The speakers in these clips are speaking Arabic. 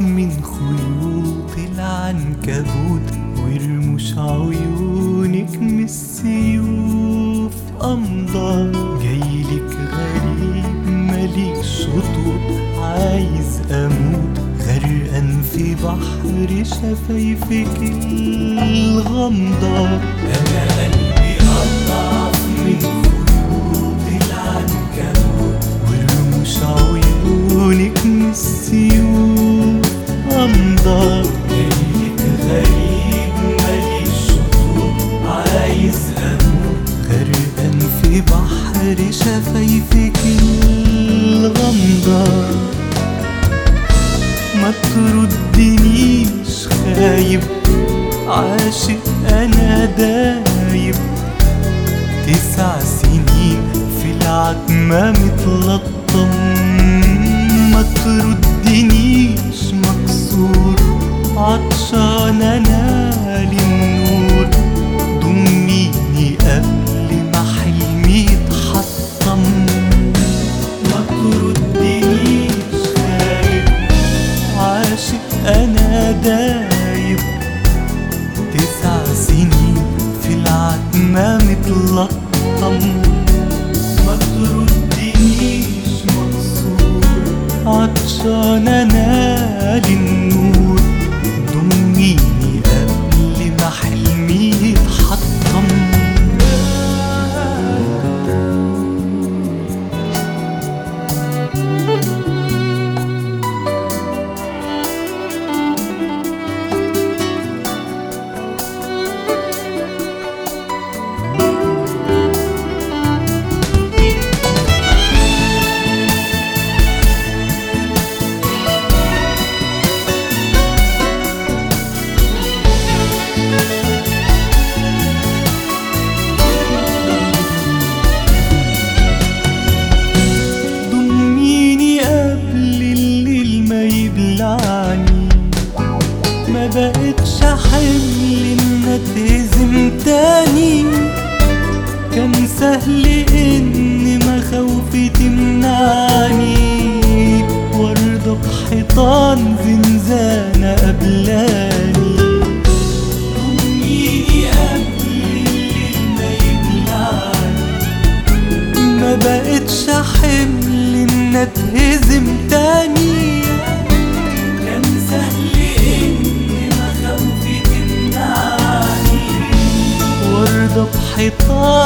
من خيوط العنكبوت ورموش عيونك من السيوف أمضى جايلك غريب ماليش شطوط عايز أموت غرقان في بحر شفايفك الغمضة أنا عاشق أنا دايب تسع سنين في العتمة متلطم ما تردنيش مكسور عطشان أنا للنور. بقتش حمل ان اتهزم تاني. كان سهل إن مخاوفي تمنعني. وارضى بحيطان زنزانة قبلاني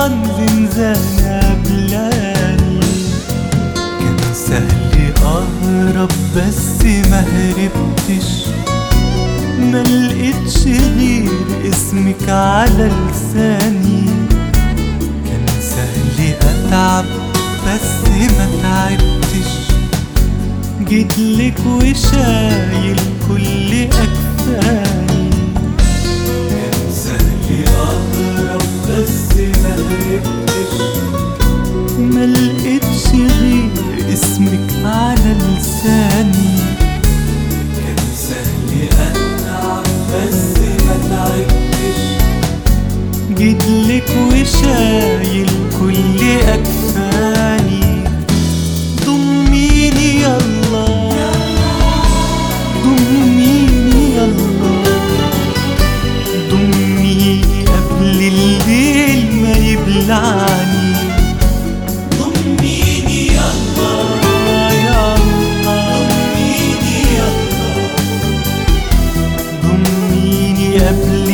بحيطان زنزانة بلاني كان سهل اهرب بس ما هربتش. ما لقيتش غير اسمك على لساني. كان سهل أتعب بس ما تعبتش. جيتلك وشايل كل اكفاني لقيتش غير اسمك على لساني. كان سهل اتعب بس ما جيتلك وشايل كل أكفاني يبلعني ضميني يلا يلا ضميني يلا ضميني قبل